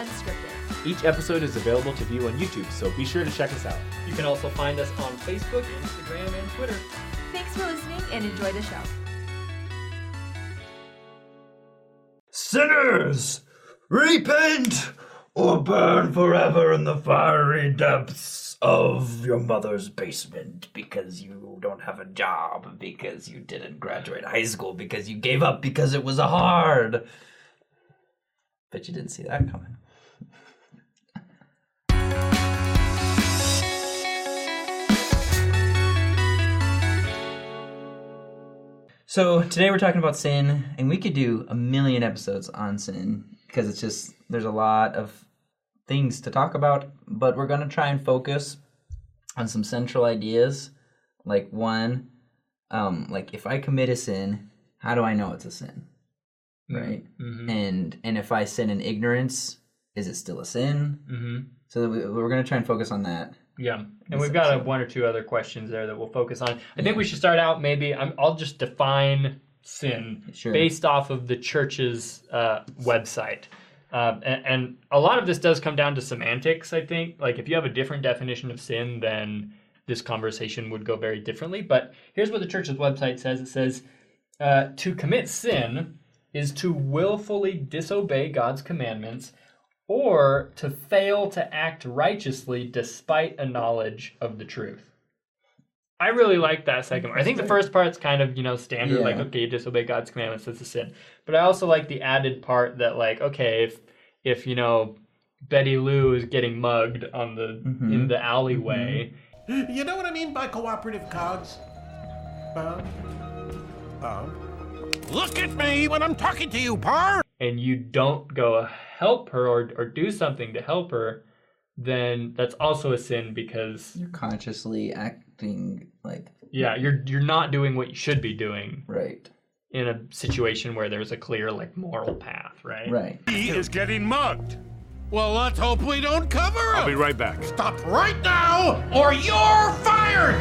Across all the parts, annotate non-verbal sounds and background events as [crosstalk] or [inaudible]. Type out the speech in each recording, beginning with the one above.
Unscripted. Each episode is available to view on YouTube, so be sure to check us out. You can also find us on Facebook, Instagram, and Twitter. Thanks for listening and enjoy the show. Sinners, repent or burn forever in the fiery depths of your mother's basement because you don't have a job, because you didn't graduate high school, because you gave up because it was hard. Bet you didn't see that coming. So today we're talking about sin, and we could do a million episodes on sin because it's just there's a lot of things to talk about, but we're gonna try and focus on some central ideas. Like one, um, like if I commit a sin, how do I know it's a sin? Right? Mm-hmm. And and if I sin in ignorance, is it still a sin? Mm-hmm. So we, we're gonna try and focus on that. Yeah, and we've got a, one or two other questions there that we'll focus on. I think we should start out maybe. I'm, I'll just define sin Sure. based off of the church's uh, website. Um, and, and a lot of this does come down to semantics, I think. Like, if you have a different definition of sin, then this conversation would go very differently. But here's what the church's website says it says, uh, To commit sin is to willfully disobey God's commandments or to fail to act righteously despite a knowledge of the truth. I really like that second one. I think the first part's kind of, you know, standard, like, okay, you disobey God's commandments, that's a sin. But I also like the added part that, like, okay, if, if you know, Betty Lou is getting mugged on the Mhm. in the alleyway, You know what I mean by cooperative cogs? Bob? Bob? Look at me when I'm talking to you, Par! And you don't go help her or, or do something to help her, then that's also a sin because You're consciously acting like yeah, you're you're not doing what you should be doing right, in a situation where there's a clear like moral path, right? right. He is getting mugged. Well, let's hope we don't cover him. I'll be right back. Stop right now, or you're fired!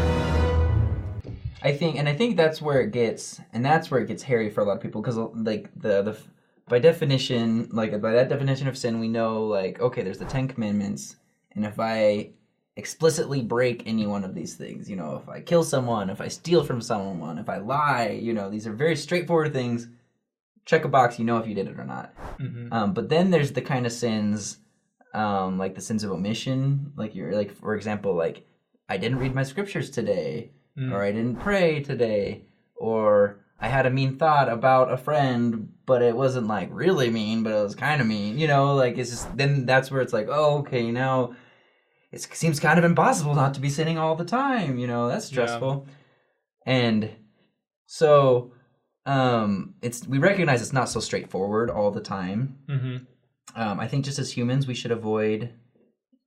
I think, and I think that's where it gets, and that's where it gets hairy for a lot of people because, like the the by definition, like by that definition of sin, we know like okay, there's the Ten Commandments, and if I explicitly break any one of these things, you know, if I kill someone, if I steal from someone, if I lie, you know, these are very straightforward things. Check a box, you know if you did it or not. Mhm. Um, but then there's the kind of sins, um, like the sins of omission, like you're like for example, like I didn't read my scriptures today, Mm. or I didn't pray today, or I had a mean thought about a friend, but it wasn't like really mean, but it was kind of mean, you know. Like it's just then that's where it's like, oh, okay, now it seems kind of impossible not to be sinning all the time, you know. That's Yeah. stressful, and so um it's we recognize it's not so straightforward all the time Mhm. um, I think just as humans, we should avoid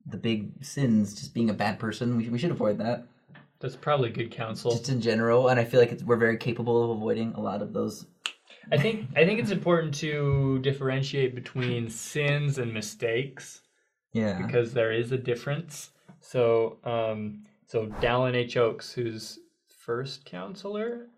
the big sins. Just being a bad person, we, we should avoid that. That's probably good counsel. Just in general, and I feel like it's, we're very capable of avoiding a lot of those. I think I think it's important to differentiate between sins and mistakes Yeah. because there is a difference. So, um, so Dallin H. Oaks, who's first counselor,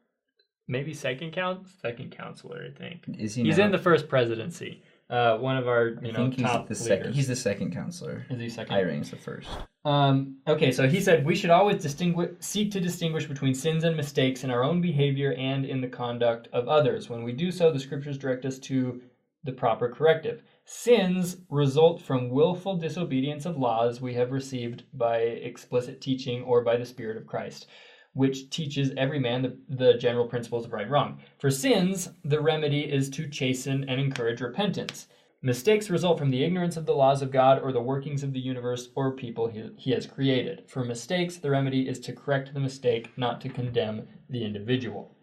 maybe second count, second counselor, I think. Is he? He's now? in the first presidency. Uh, one of our you I know think he's top the leaders. second. He's the second counselor. Is he second? Eyring's the first. Um, okay, so he said we should always distinguish, seek to distinguish between sins and mistakes in our own behavior and in the conduct of others. When we do so, the scriptures direct us to the proper corrective. Sins result from willful disobedience of laws we have received by explicit teaching or by the Spirit of Christ, which teaches every man the, the general principles of right and wrong. For sins, the remedy is to chasten and encourage repentance. Mistakes result from the ignorance of the laws of God or the workings of the universe or people he, he has created. For mistakes, the remedy is to correct the mistake, not to condemn the individual.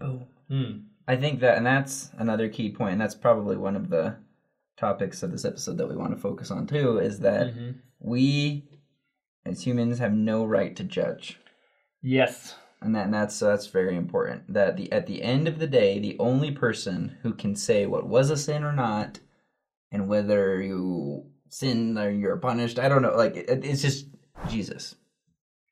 Oh. Hmm. I think that, and that's another key point, and that's probably one of the topics of this episode that we want to focus on too, is that Mhm. we, as humans, have no right to judge. Yes. and that and that's that's very important that the at the end of the day the only person who can say what was a sin or not and whether you sin or you're punished i don't know like it, it's just jesus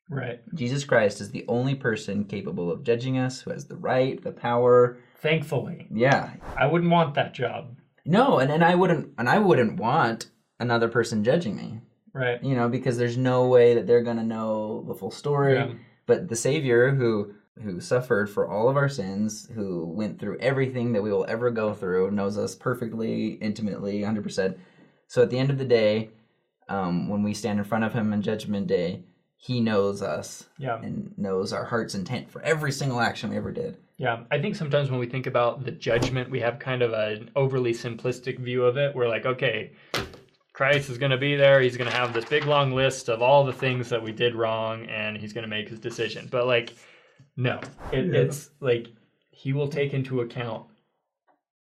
Right. jesus christ is the only person capable of judging us who has the right the power Thankfully, yeah I wouldn't want that job. no and, and i wouldn't and i wouldn't want another person judging me. Right. You know, because there's no way that they're gonna know the full story. Yeah. But the Savior who who suffered for all of our sins, who went through everything that we will ever go through, knows us perfectly, intimately, 100%. So at the end of the day, um, when we stand in front of Him on Judgment Day, He knows us Yeah. and knows our heart's intent for every single action we ever did. Yeah, I think sometimes when we think about the judgment, we have kind of an overly simplistic view of it. We're like, okay, Christ is going to be there. He's going to have this big long list of all the things that we did wrong, and he's going to make his decision. But like, no, it, it's like he will take into account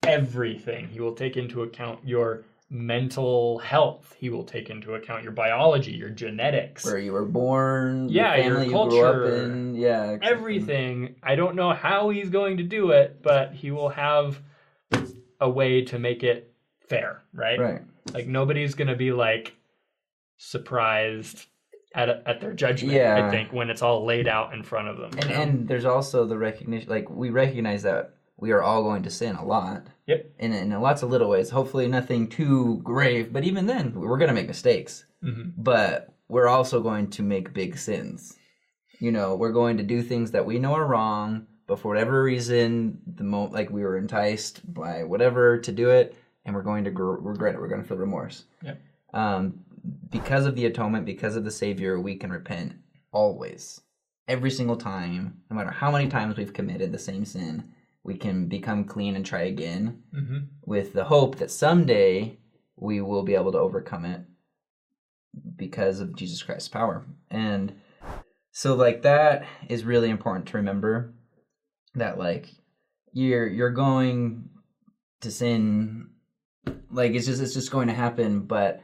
everything. He will take into account your mental health. He will take into account your biology, your genetics. Where you were born, Yeah, your family you up culture, in, yeah, exactly. everything. I don't know how he's going to do it, but he will have a way to make it fair, right? Right. Like nobody's going to be like surprised at at their judgment. Yeah. I think when it's all laid out in front of them. And you know? and there's also the recognition, like we recognize that we are all going to sin a lot. Yep. In in lots of little ways. Hopefully nothing too grave, but even then we're going to make mistakes. Mhm. But we're also going to make big sins. You know, we're going to do things that we know are wrong, but for whatever reason, the mo like we were enticed by whatever to do it, and we're going to gr- regret it. We're going to feel remorse. Yep. Um, because of the atonement, because of the Savior, we can repent always, every single time, no matter how many times we've committed the same sin. We can become clean and try again Mhm. with the hope that someday we will be able to overcome it because of Jesus Christ's power. And so like that is really important to remember that like you're you're going to sin like it's just it's just going to happen but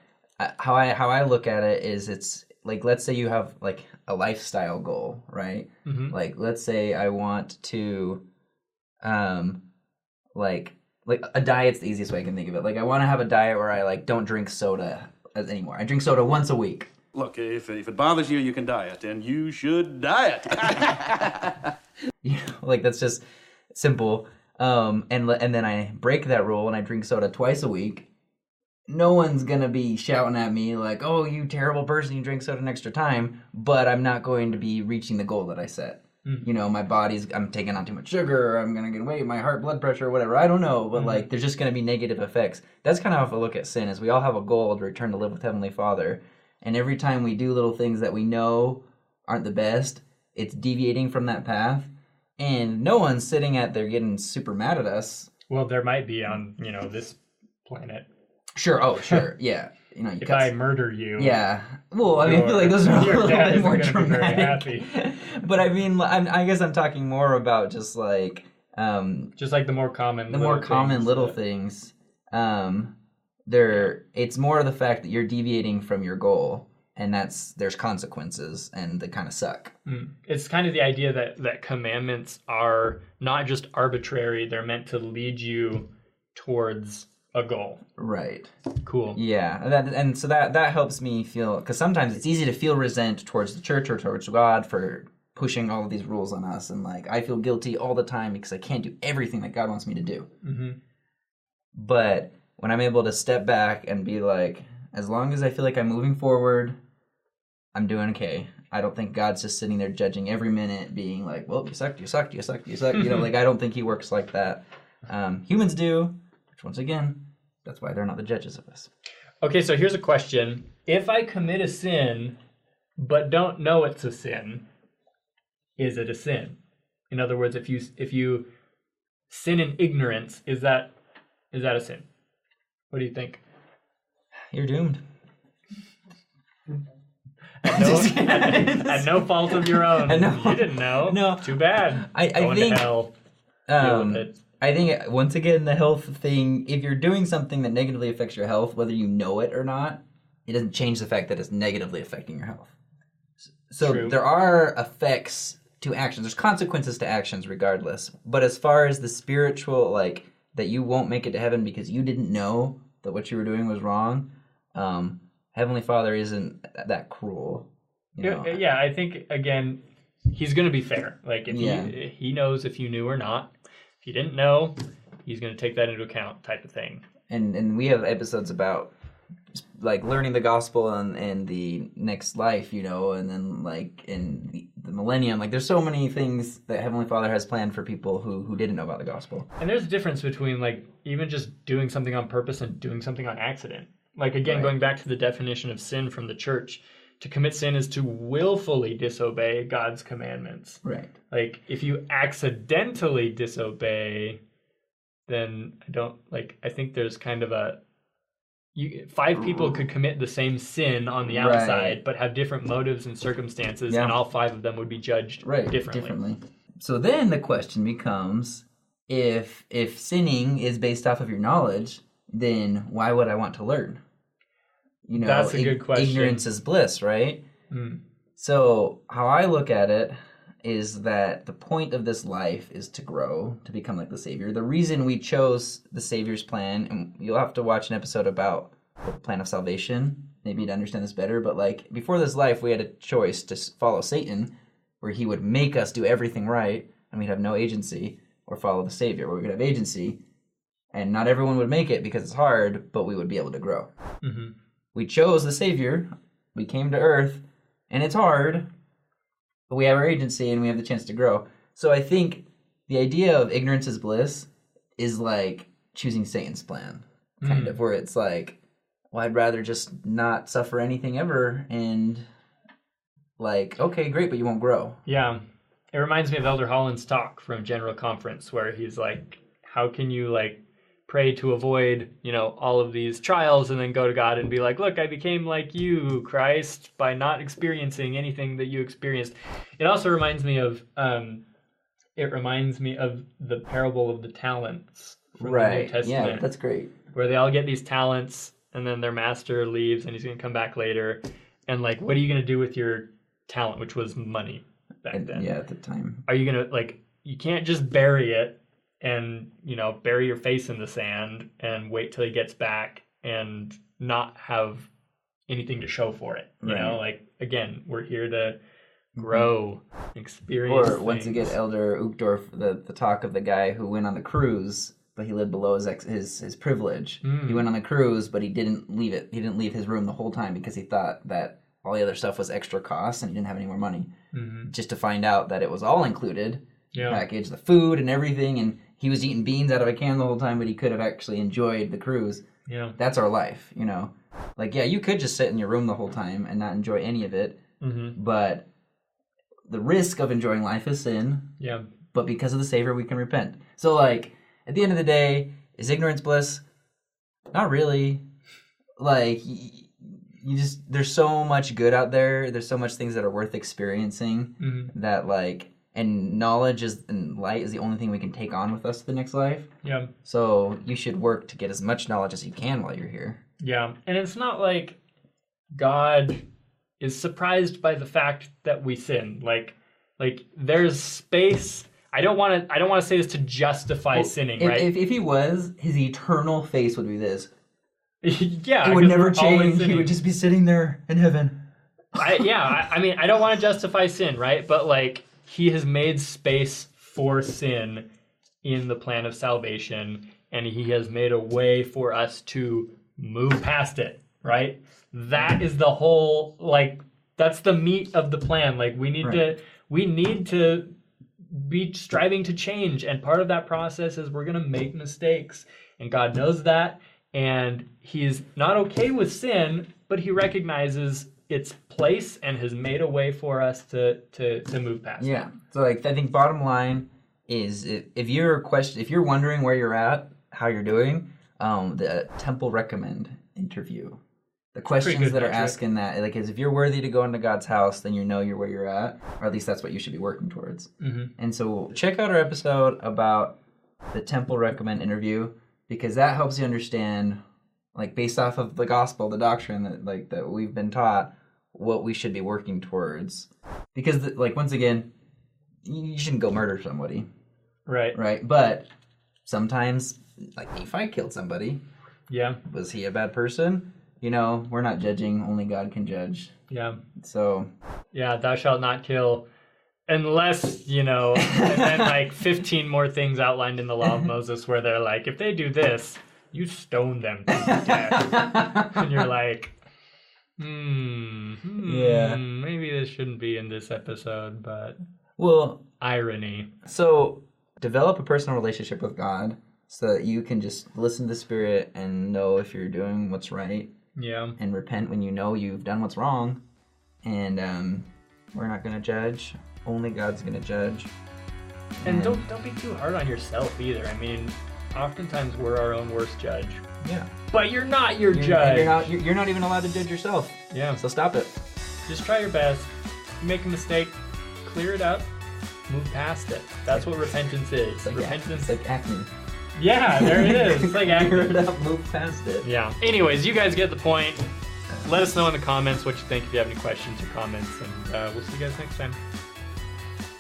how I how I look at it is it's like let's say you have like a lifestyle goal, right? Mhm. Like let's say I want to um like like a diet's the easiest way I can think of it. Like I want to have a diet where I like don't drink soda anymore. I drink soda once a week. Look, if, if it bothers you, you can diet, and you should diet. [laughs] [laughs] You know, like that's just simple. Um, and and then I break that rule and I drink soda twice a week. No one's gonna be shouting at me like, "Oh, you terrible person! You drink soda an extra time." But I'm not going to be reaching the goal that I set. You know, my body's I'm taking on too much sugar. I'm gonna get weight, my heart, blood pressure, whatever. I don't know, but like, there's just gonna be negative effects. That's kind of how I look at sin. Is we all have a goal to return to live with Heavenly Father, and every time we do little things that we know aren't the best, it's deviating from that path and no one's sitting at there getting super mad at us. Well, there might be on you know this planet. Sure, oh [laughs] sure, yeah. You know, you If I murder you, yeah. Well, I mean, I feel like those are a little bit more gonna be very dramatic. [laughs] but I mean, I'm, I guess I'm talking more about just like um, just like the more common, the more common things little that- things. Um, there, it's more the fact that you're deviating from your goal, and that's there's consequences, and they kind of suck. Mm. It's kind of the idea that that commandments are not just arbitrary; they're meant to lead you towards a goal. Right. Cool. Yeah, and that, and so that that helps me feel because sometimes it's easy to feel resent towards the church or towards God for pushing all of these rules on us, and like I feel guilty all the time because I can't do everything that God wants me to do. hmm But when I'm able to step back and be like, as long as I feel like I'm moving forward, I'm doing okay. I don't think God's just sitting there judging every minute, being like, "Well, you sucked, you sucked, you sucked, you sucked." You know, [laughs] like I don't think He works like that. Um, humans do, which once again, that's why they're not the judges of us. Okay, so here's a question: If I commit a sin, but don't know it's a sin, is it a sin? In other words, if you if you sin in ignorance, is that is that a sin? What do you think? You're doomed. [laughs] At [laughs] no, at, at no fault of your own. [laughs] Know. You didn't know. No. Too bad. I- I Going think- to hell. Um. I think once again the health thing. If you're doing something that negatively affects your health, whether you know it or not, it doesn't change the fact that it's negatively affecting your health. So True. there are effects to actions. There's consequences to actions, regardless. But as far as the spiritual, like that you won't make it to heaven because you didn't know that what you were doing was wrong. Um, Heavenly Father isn't that cruel. You know? Yeah, yeah, I think again, he's going to be fair. Like if Yeah. he he knows if you knew or not. If you didn't know, he's going to take that into account, type of thing. and and we have episodes about like learning the gospel and and the next life, you know, and then like in the, the millennium. Like there's so many things that Heavenly Father has planned for people who who didn't know about the gospel. And there's a difference between like even just doing something on purpose and doing something on accident. Like again, Right. going back to the definition of sin from the church, to commit sin is to willfully disobey God's commandments. Right. Like if you accidentally disobey, then I don't like. I think there's kind of a. You, five people could commit the same sin on the Right. outside, but have different motives and circumstances, Yeah. and all five of them would be judged Right. differently. So then the question becomes if if sinning is based off of your knowledge, then why would I want to learn? You know, That's a good question. Ignorance is bliss, right? Mm. So, how I look at it is that the point of this life is to grow, to become like the Savior. The reason we chose the Savior's plan, and you'll have to watch an episode about the plan of salvation, maybe to understand this better, but like before this life, we had a choice to follow Satan, where he would make us do everything right, and we'd have no agency, or follow the Savior, where we could have agency. And not everyone would make it because it's hard, but we would be able to grow. hmm We chose the Savior. We came to Earth, and it's hard, but we have our agency and we have the chance to grow. So I think the idea of ignorance is bliss is like choosing Satan's plan, kind Mm. of, where it's like, well, I'd rather just not suffer anything ever, and like, okay, great, but you won't grow. Yeah. It reminds me of Elder Holland's talk from General Conference where he's like, how can you like pray to avoid, you know, all of these trials and then go to God and be like, look, I became like you, Christ, by not experiencing anything that you experienced. It also reminds me of um it reminds me of the parable of the talents from the New Right. Testament Yeah, that's great. where they all get these talents and then their master leaves and he's going to come back later and like what are you going to do with your talent which was money back then yeah, at the time. are you going to like you can't just bury it and you know bury your face in the sand and wait till he gets back and not have anything to show for it you know like again we're here to grow experience Or once again, things. Elder Uchtdorf, the, the talk of the guy who went on the cruise, but he lived below his ex, his his privilege. Mm. He went on the cruise, but he didn't leave it. He didn't leave his room the whole time because he thought that all the other stuff was extra cost and he didn't have any more money. Mhm. Just to find out that it was all included, yeah package, the food and everything, and he was eating beans out of a can the whole time, but he could have actually enjoyed the cruise. yeah That's our life, you know. Like, yeah, you could just sit in your room the whole time and not enjoy any of it, hmm but the risk of enjoying life is sin yeah but because of the Savior, we can repent. So, like, at the end of the day, is ignorance bliss? Not really. Like, you just, there's so much good out there. There's so much things that are worth experiencing hmm that, like, and knowledge is, and light is the only thing we can take on with us to the next life. yeah So, you should work to get as much knowledge as you can while you're here. Yeah, and it's not like God is surprised by the fact that we sin. Like, like there's space. I don't want to. I don't want to say this to justify sinning, If, right? if, if he was, his eternal face would be this. [laughs] yeah, It would never change. He would just be sitting there in heaven. I, yeah, I, I mean, I don't want to justify sin, right? But like, He has made space for sin in the plan of salvation, and He has made a way for us to move past it, right? That is the whole, like, that's the meat of the plan. Like, we need to, we need to be striving to change, and part of that process is we're gonna make mistakes, and God knows that, and He's not okay with sin, but He recognizes its place and has made a way for us to to to move past. Yeah. So like I think bottom line is if, if you're question if you're wondering where you're at, how you're doing, um, the Temple Recommend interview. The questions that are metric. asking that like is if you're worthy to go into God's house, then you know you're where you're at, or at least that's what you should be working towards. Mhm. And so check out our episode about the Temple Recommend interview because that helps you understand like based off of the gospel, the doctrine that like that we've been taught, what we should be working towards. Because the, like once again, you shouldn't go murder somebody, Right. right? But sometimes like Nephi killed somebody. Yeah. Was he a bad person? You know, we're not judging, only God can judge. Yeah. So Yeah. Thou shalt not kill. Unless, you know, and then [laughs] like 15 more things outlined in the law of [laughs] Moses where they're like, if they do this, you stone them to death. [laughs] and you're like, hmm, hmm, Yeah. maybe this shouldn't be in this episode, but well, irony. so develop a personal relationship with God so that you can just listen to the Spirit and know if you're doing what's right Yeah. and repent when you know you've done what's wrong. And um, we're not gonna judge. Only God's gonna judge. And don't don't be too hard on yourself either. I mean, oftentimes we're our own worst judge. yeah. But you're not your You're, judge. you're not. You're, you're not even allowed to judge yourself. yeah. So stop it. Just try your best. You make a mistake, clear it up, move past it. That's what repentance is. It's like, repentance. it's like acne. yeah, there it is. It's like [laughs] Clear acting. it up. Move past it. Yeah. Anyways, you guys get the point. Let us know in the comments what you think if you have any questions or comments, and uh, we'll see you guys next time.